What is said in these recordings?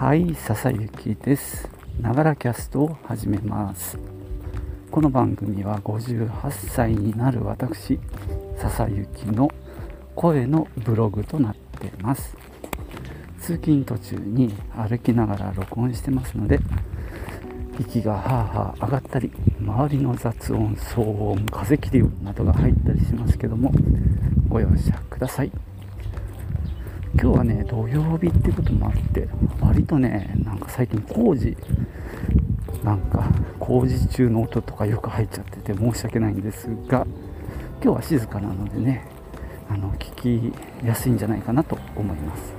はい笹雪です。ながらキャストを始めます。この番組は58歳になる私笹雪の声のブログとなっています。通勤途中に歩きながら録音してますので息がはあはあ上がったり周りの雑音騒音風切り音などが入ったりしますけどもご容赦ください。今日はね土曜日ってこともあって割とねなんか最近工事なんか工事中の音とかよく入っちゃってて申し訳ないんですが今日は静かなのでねあの聞きやすいんじゃないかなと思います。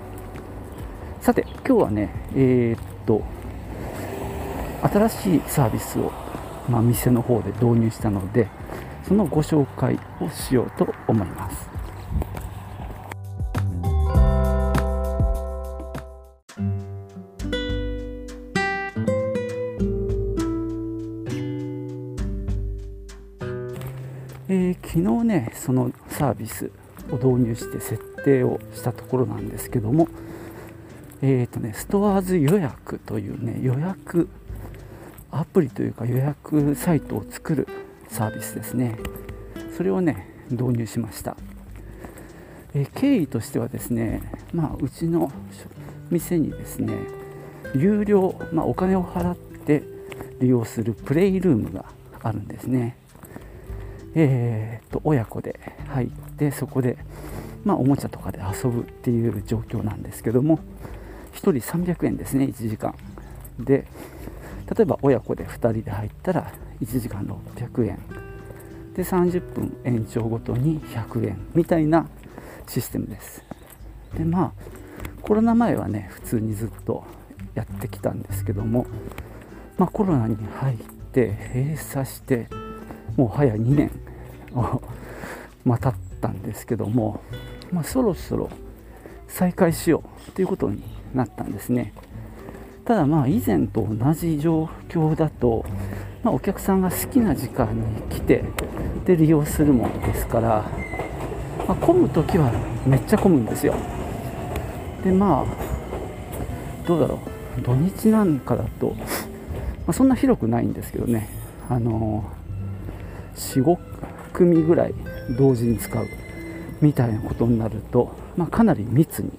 さて今日はねえー、っと新しいサービスを、まあ、店の方で導入したのでそのご紹介をしようと思います。そのサービスを導入して設定をしたところなんですけどもえーとね、ストアーズ予約というね予約アプリというか予約サイトを作るサービスですね。それをね導入しました、えー、経緯としてはですねまあうちの店にですね有料、まあ、お金を払って利用するプレイルームがあるんですね。えーと、親子で入ってそこで、まあ、おもちゃとかで遊ぶっていう状況なんですけども1人300円ですね1時間。で例えば親子で2人で入ったら1時間600円。で30分延長ごとに100円みたいなシステムです。でまあコロナ前はね普通にずっとやってきたんですけども、まあ、コロナに入って閉鎖してもう早2年。を、まあ、経ったんですけども、まあ、そろそろ再開しようということになったんですね。ただまあ以前と同じ状況だと、まあ、お客さんが好きな時間に来てで利用するものですから、まあ、混む時はめっちゃ混むんですよ。でまあどうだろう。土日なんかだと、まあ、そんな広くないんですけどね。あの45組ぐらい同時に使うみたいなことになると、まあ、かなり密に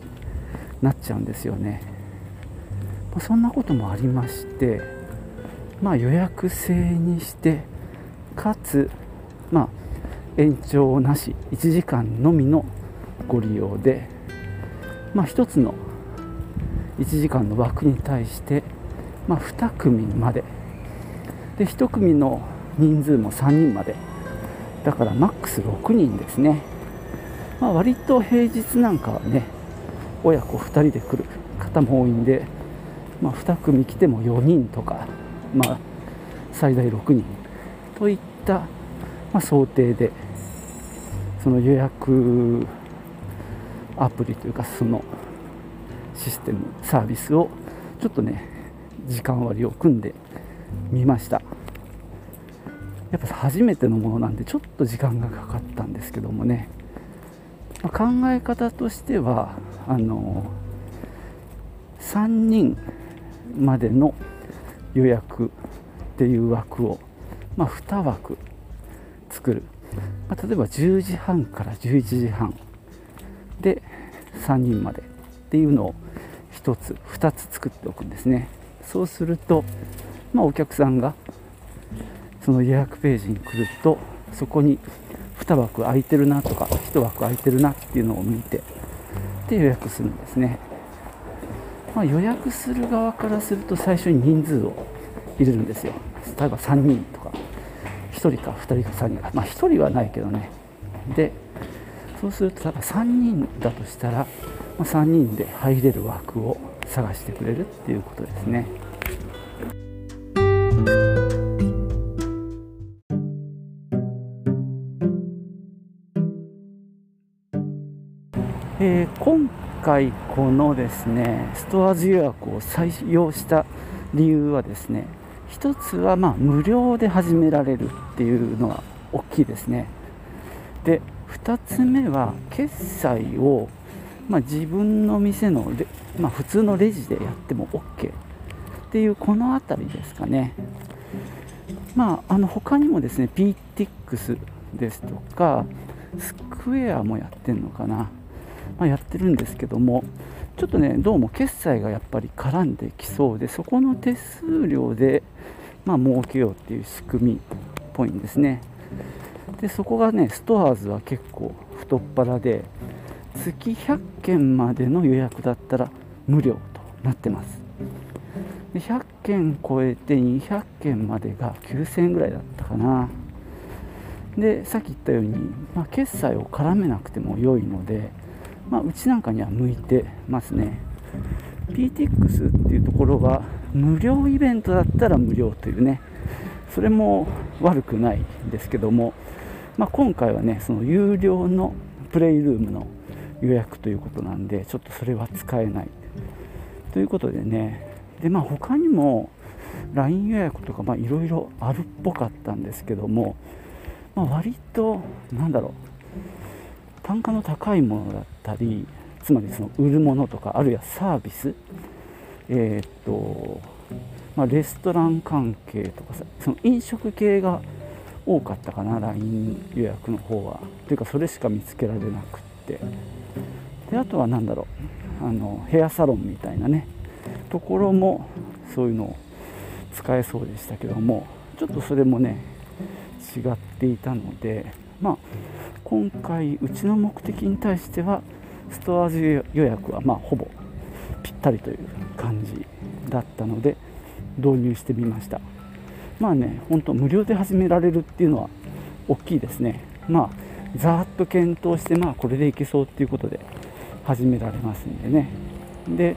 なっちゃうんですよね、まあ、そんなこともありまして、まあ、予約制にしてかつ、まあ、延長なし1時間のみのご利用で、まあ、1つの1時間の枠に対して、まあ、2組まで。で1組の人数も3人まで。だからマックス6人ですね、まあ、割と平日なんかはね親子2人で来る方も多いんで、まあ、2組来ても4人とか、まあ、最大6人といった、まあ、想定でその予約アプリというかそのシステムサービスをちょっとね時間割を組んでみました。やっぱ初めてのものなんでちょっと時間がかかったんですけどもね、まあ、考え方としてはあの3人までの予約っていう枠を、まあ、2枠作る、まあ、例えば10時半から11時半で3人までっていうのを1つ2つ作っておくんですね。そうすると、まあ、お客さんがその予約ページに来るとそこに2枠空いてるなとか1枠空いてるなっていうのを見てで予約するんですね、まあ、予約する側からすると最初に人数を入れるんですよ。例えば3人とか1人か2人か3人かまあ1人はないけどね。でそうすると3人だとしたら、ま、3人で入れる枠を探してくれるっていうことですね。回このですねストアズ予約を採用した理由はですね一つはま無料で始められるっていうのが大きいですねで2つ目は決済を、まあ、自分の店のレ、まあ、普通のレジでやっても OK っていうこの辺りですかね。まあ、あの他にもですね PTX ですとかスクエアもやってるのかな、まあ、やってるんですけどもちょっとねどうも決済がやっぱり絡んできそうでそこの手数料でまあ儲けようっていう仕組みっぽいんですね。でそこがねストアーズは結構太っ腹で月100件までの予約だったら無料となってます。で100件超えて200件までが9000円ぐらいだったかな。でさっき言ったように、まあ、決済を絡めなくても良いので、まあ、うちなんかには向いてますね。PTX っていうところは無料イベントだったら無料というね。それも悪くないんですけども、まあ、今回はねその有料のプレイルームの予約ということなんでちょっとそれは使えない。ということでね。でまあ他にも LINE 予約とかいろいろあるっぽかったんですけども、まあ、割となんだろう。単価の高いものだったりつまりその売るものとかあるいはサービスえー、っと、まあ、レストラン関係とかその飲食系が多かったかな LINE 予約の方は。というかそれしか見つけられなくって。であとは何だろうあのヘアサロンみたいなねところもそういうのを使えそうでしたけどもちょっとそれもね違っていたのでまあ今回うちの目的に対してはストアーズ予約はまあほぼぴったりという感じだったので導入してみました。まあねほんと無料で始められるっていうのは大きいですね。まあざーっと検討してまあこれでいけそうっていうことで始められますんでね。で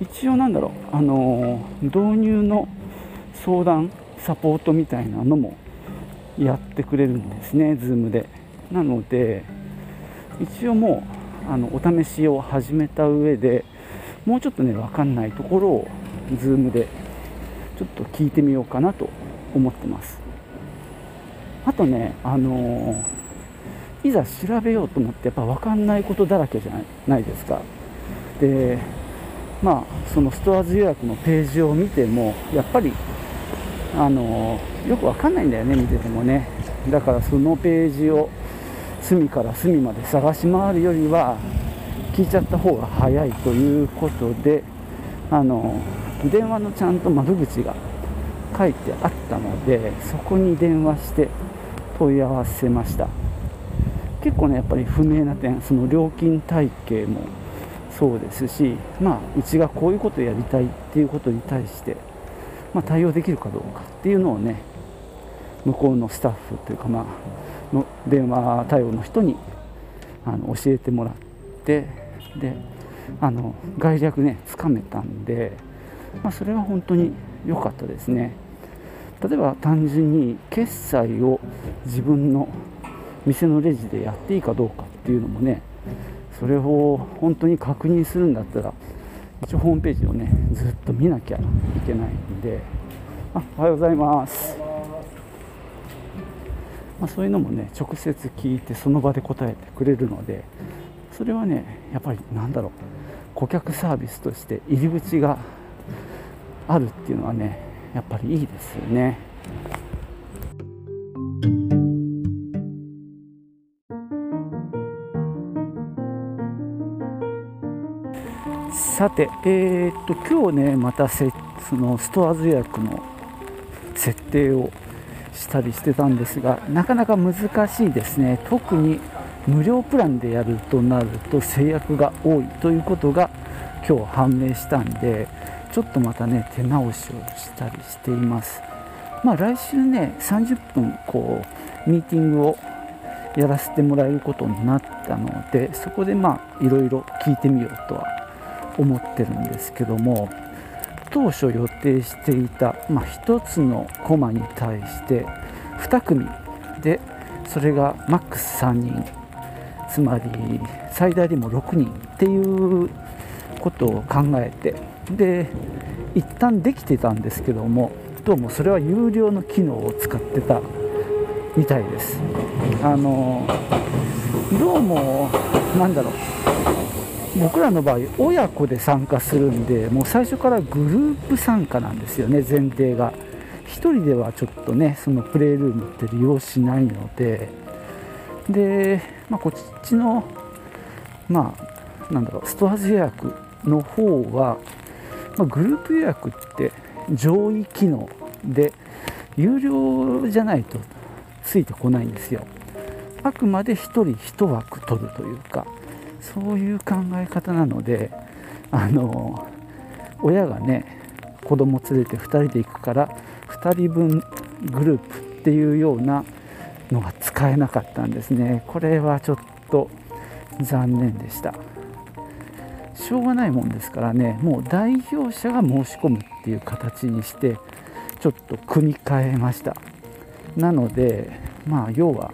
一応なんだろう、あの導入の相談サポートみたいなのもやってくれるんですね Zoom で。なので一応もうあのお試しを始めた上でもうちょっとね分かんないところを Zoom でちょっと聞いてみようかなと思ってます。あとねあのいざ調べようと思ってやっぱ分かんないことだらけじゃないですか。でまあ、そのストアーズ予約のページを見てもやっぱりあのよくわかんないんだよね見ててもね。だからそのページを隅から隅まで探し回るよりは聞いちゃった方が早いということであの電話のちゃんと窓口が書いてあったのでそこに電話して問い合わせました。結構ねやっぱり不明な点その料金体系もそうですし、まあ、うちがこういうことやりたいっていうことに対して、まあ、対応できるかどうかっていうのをね向こうのスタッフというか、まあ、の電話対応の人にあの教えてもらってであの概略ねつかめたんで、まあ、それは本当に良かったですね。例えば単純に決済を自分の店のレジでやっていいかどうかっていうのもねそれを本当に確認するんだったら一応ホームページをねずっと見なきゃいけないんであおはようございます。まあ、そういうのもね直接聞いてその場で答えてくれるのでそれはねやっぱりなんだろう顧客サービスとして入り口があるっていうのはねやっぱりいいですよね。さて、えー、っと今日ねまたせそのストアーズ予約の設定をしたりしてたんですがなかなか難しいですね。特に無料プランでやるとなると制約が多いということが今日判明したんでちょっとまたね手直しをしたりしています。まあ来週ね30分こうミーティングをやらせてもらえることになったのでそこでまあいろいろ聞いてみようとは思ってるんですけども。当初予定していた、まあ、1つのコマに対して2組でそれがマックス3人つまり最大でも6人っていうことを考えてで一旦できてたんですけどもどうもそれは有料の機能を使ってたみたいです。あのどうもなんだろう。僕らの場合親子で参加するんでもう最初からグループ参加なんですよね前提が。1人ではちょっとねそのプレイルームって利用しないので。で、まあ、こっちのまあなんだろうストアーズ予約の方は、まあ、グループ予約って上位機能で有料じゃないとついてこないんですよ。あくまで1人1枠取るというか。そういう考え方なのであの親がね子供連れて2人で行くから2人分グループっていうようなのが使えなかったんですね。これはちょっと残念でした。しょうがないもんですからねもう代表者が申し込むっていう形にしてちょっと組み替えました。なのでまあ要は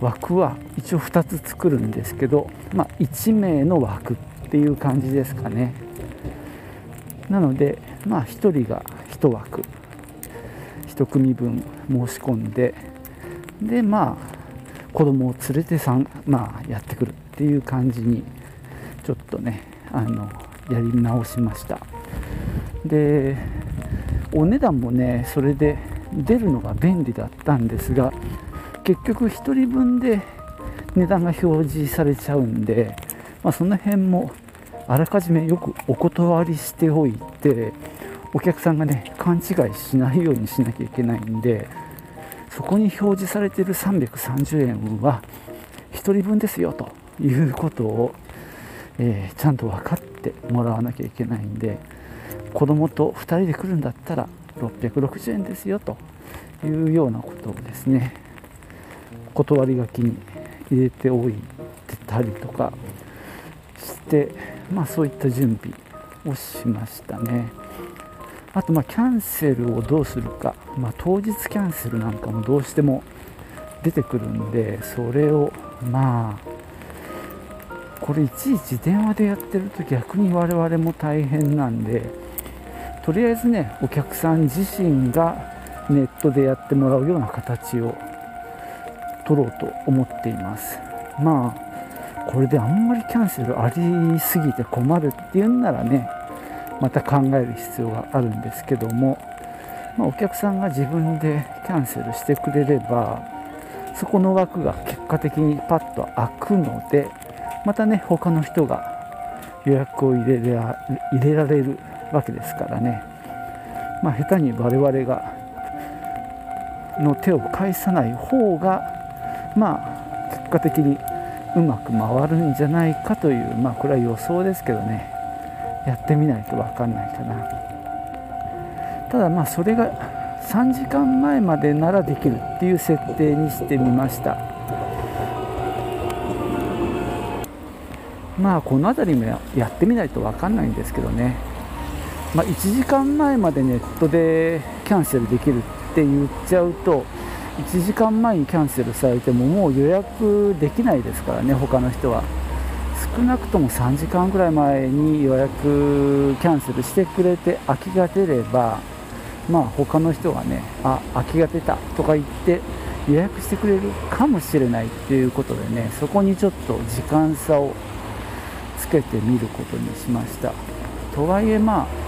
枠は一応2つ作るんですけど、まあ、1名の枠っていう感じですかね。なのでまあ1人が1枠1組分申し込んででまあ子供を連れてさん、まあ、やってくるっていう感じにちょっとねあのやり直しました。でお値段もねそれで出るのが便利だったんですが結局1人分で値段が表示されちゃうんで、まあ、その辺もあらかじめよくお断りしておいてお客さんがね勘違いしないようにしなきゃいけないんでそこに表示されている330円は1人分ですよということを、えー、ちゃんと分かってもらわなきゃいけないんで子供と2人で来るんだったら660円ですよというようなことをですね断り書きに入れておいてたりとかして、まあ、そういった準備をしましたね。あとまあキャンセルをどうするか、まあ、当日キャンセルなんかもどうしても出てくるんでそれをまあこれいちいち電話でやってると逆に我々も大変なんでとりあえずねお客さん自身がネットでやってもらうような形を取ろうと思っています。まあこれであんまりキャンセルありすぎて困るっていうんならねまた考える必要があるんですけども、まあ、お客さんが自分でキャンセルしてくれればそこの枠が結果的にパッと開くのでまたね他の人が予約を入れら入れられるわけですからね。まあ下手に我々がの手を返さない方がまあ結果的にうまく回るんじゃないかというまあこれは予想ですけどね。やってみないと分かんないかな。ただまあそれが3時間前までならできるっていう設定にしてみました。まあこの辺りもやってみないと分かんないんですけどね。まあ、1時間前までネットでキャンセルできるって言っちゃうと1時間前にキャンセルされてももう予約できないですからね他の人は。少なくとも3時間ぐらい前に予約キャンセルしてくれて空きが出ればまあ他の人がねあ空きが出たとか言って予約してくれるかもしれないっていうことでねそこにちょっと時間差をつけてみることにしました。とはいえまあ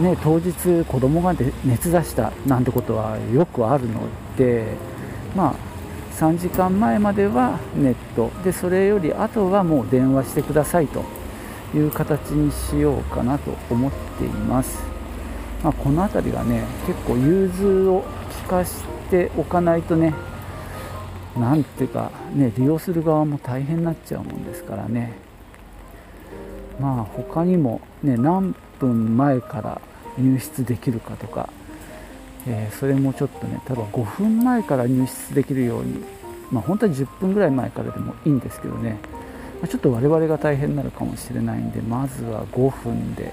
ね、当日子供が熱出したなんてことはよくあるので、まあ、3時間前まではネット。でそれより後はもう電話してくださいという形にしようかなと思っています、まあ、この辺りがね結構融通を利かしておかないとねなんていうかね利用する側も大変になっちゃうもんですからね。まあ他にもね何分前から入室できるかとか、えー、それもちょっとね多分5分前から入室できるようにまあ本当は10分ぐらい前からでもいいんですけどね、まあ、ちょっと我々が大変になるかもしれないんでまずは5分で。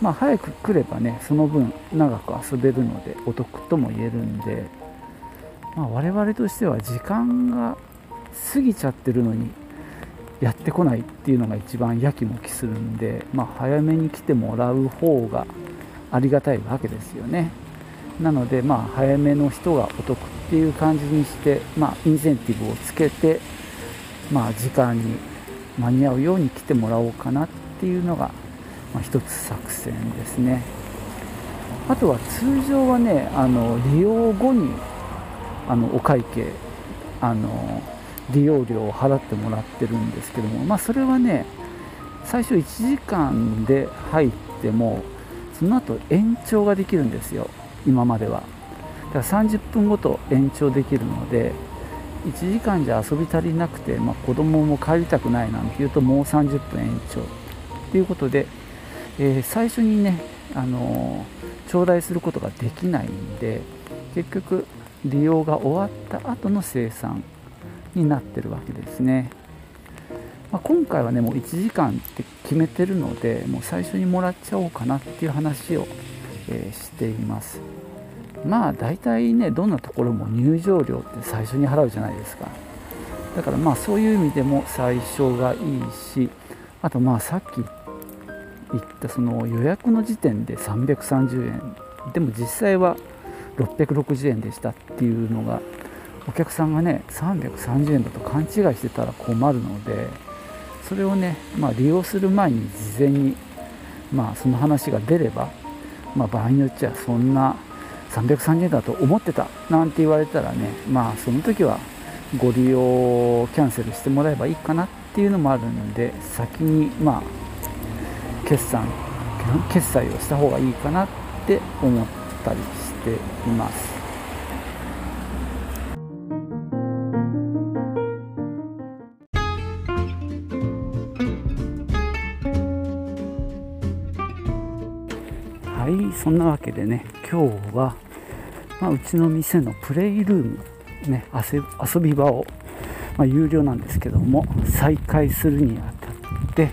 まあ早く来ればねその分長く遊べるのでお得とも言えるんで、まあ、我々としては時間が過ぎちゃってるのにやってこないっていうのが一番やきもきするんで、まあ、早めに来てもらう方がありがたいわけですよね。なのでまあ早めの人がお得っていう感じにして、まあ、インセンティブをつけて、まあ、時間に間に合うように来てもらおうかなっていうのが、まあ、一つ作戦ですね。あとは通常はねあの利用後にあのお会計あの利用料を払ってもらってるんですけどもまあそれはね最初1時間で入ってもその後延長ができるんですよ。今までは。だから30分ごと延長できるので1時間じゃ遊び足りなくて、まあ、子供も帰りたくないなんていうともう30分延長。ということで、えー、最初にね、あのー、頂戴することができないんで結局利用が終わった後の生産になってるわけですね、まあ、今回はねもう1時間って決めてるのでもう最初にもらっちゃおうかなっていう話を、えー、しています。まあ大体ねどんなところも入場料って最初に払うじゃないですか。だからまあそういう意味でも最初がいいしあとまあさっき言ったその予約の時点で330円でも実際は660円でしたっていうのがお客さんがね330円だと勘違いしてたら困るのでそれをね、まあ、利用する前に事前に、まあ、その話が出れば、まあ、場合によっちゃそんな330円だと思ってたなんて言われたらねまあその時はご利用キャンセルしてもらえばいいかなっていうのもあるんで先にまあ決算決済をした方がいいかなって思ったりしています。なわけでね今日はまあ、うちの店のプレイルーム、ね、遊び場を、まあ、有料なんですけども再開するにあたって、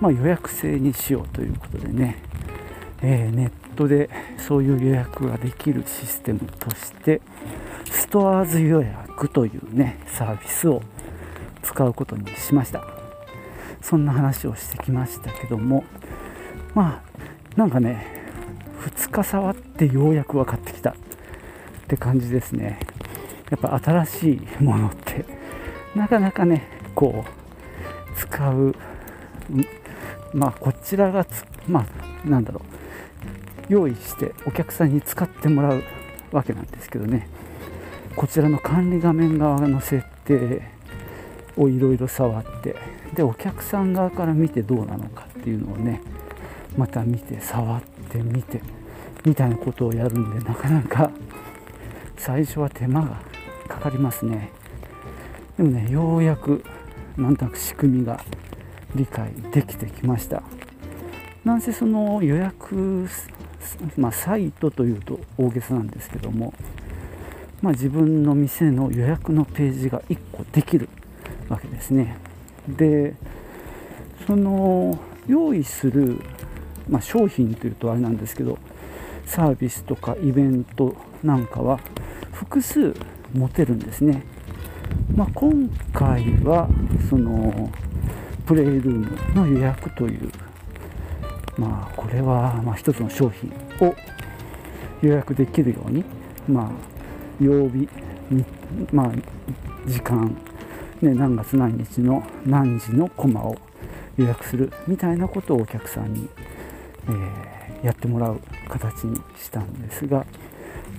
まあ、予約制にしようということでね、えー、ネットでそういう予約ができるシステムとしてストアーズ予約というねサービスを使うことにしました。そんな話をしてきましたけどもまあなんかね2日触ってようやく分かってきた。って感じですね。やっぱ新しいものって。なかなかねこう使うまあこちらがまあなんだろう。用意してお客さんに使ってもらうわけなんですけどね。こちらの管理画面側の設定をいろいろ触ってでお客さん側から見てどうなのかっていうのをねまた見て触っててみてみたいなことをやるんでなかなか最初は手間がかかりますね。でもねようやくなんとなく仕組みが理解できてきました。なんせその予約、まあ、サイトというと大げさなんですけども、まあ、自分の店の予約のページが1個できるわけですね。でその用意する、まあ、商品というとあれなんですけどサービスとかイベントなんかは複数持てるんですね、まあ、今回はそのプレイルームの予約というまあこれはま一つの商品を予約できるようにまあ曜日にまあ時間ね、何月何日の何時のコマを予約するみたいなことをお客さんに、えー、やってもらう形にしたんですが、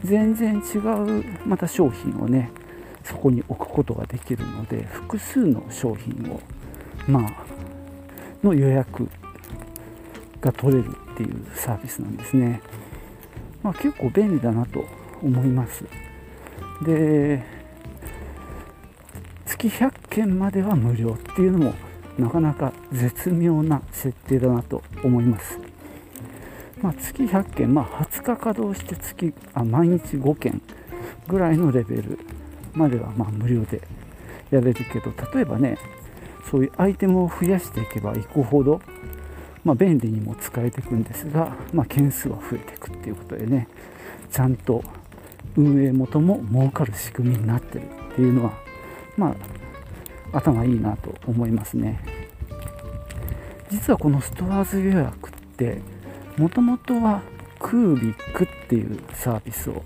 全然違うまた商品をねそこに置くことができるので複数の商品をまあの予約が取れるっていうサービスなんですね、まあ、結構便利だなと思います。で月100件までは無料っていうのもなかなか絶妙な設定だなと思います。まあ、月100件、まあ、20日稼働して月あ毎日5件ぐらいのレベルまではま無料でやれるけど例えばねそういうアイテムを増やしていけばいくほど、まあ、便利にも使えていくんですが、まあ、件数は増えていくっていうことでねちゃんと運営元も儲かる仕組みになってるっていうのはまあ頭いいなと思いますね。実はこのストアーズ予約ってもともとはクービックっていうサービスを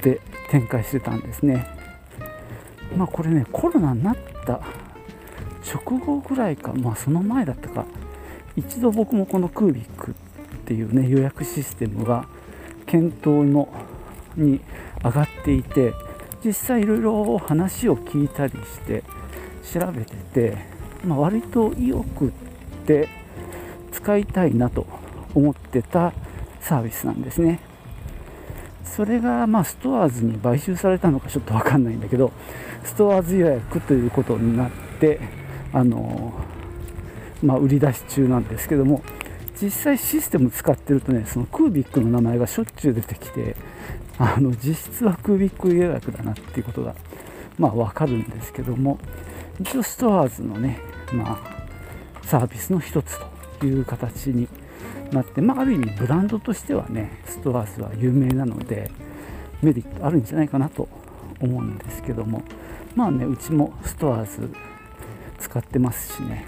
で展開してたんですね。まあこれねコロナになった直後ぐらいか、まあ、その前だったか。一度僕もこのクービックっていうね予約システムが検討のに上がっていて実際いろいろ話を聞いたりして調べてて、まあ、割とよくって使いたいなと思ってたサービスなんですね。それがまあストアーズに買収されたのかちょっと分かんないんだけどストアーズ予約ということになってあのまあ、売り出し中なんですけども実際システム使ってるとねそのクービックの名前がしょっちゅう出てきてあの実質はクービック予約だなっていうことがまあ分かるんですけども一応ストアーズのねまあサービスの一つという形になって、まあ、ある意味ブランドとしてはねストアーズは有名なのでメリットあるんじゃないかなと思うんですけども。まあねうちもストアーズ使ってますしね、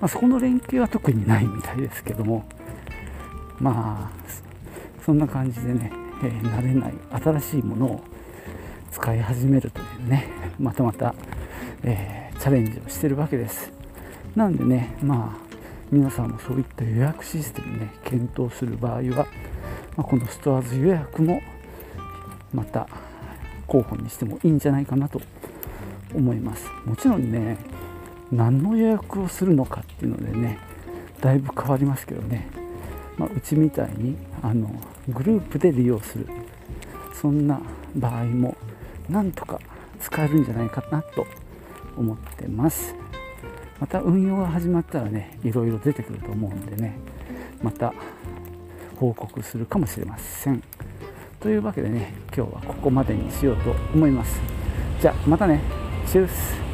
まあ、そこの連携は特にないみたいですけども。まあそんな感じでね、えー、慣れない新しいものを使い始めるというねまたまた、えー、チャレンジをしてるわけです。なんでねまあ皆さんもそういった予約システムね検討する場合は、まあ、このストアーズ予約もまた候補にしてもいいんじゃないかなと思います。もちろんね何の予約をするのかっていうのでねだいぶ変わりますけどね、まあ、うちみたいにあのグループで利用する。そんな場合もなんとか使えるんじゃないかなと思ってます。また運用が始まったらねいろいろ出てくると思うんでねまた報告するかもしれません。というわけでね今日はここまでにしようと思います。じゃあまたね。チュース。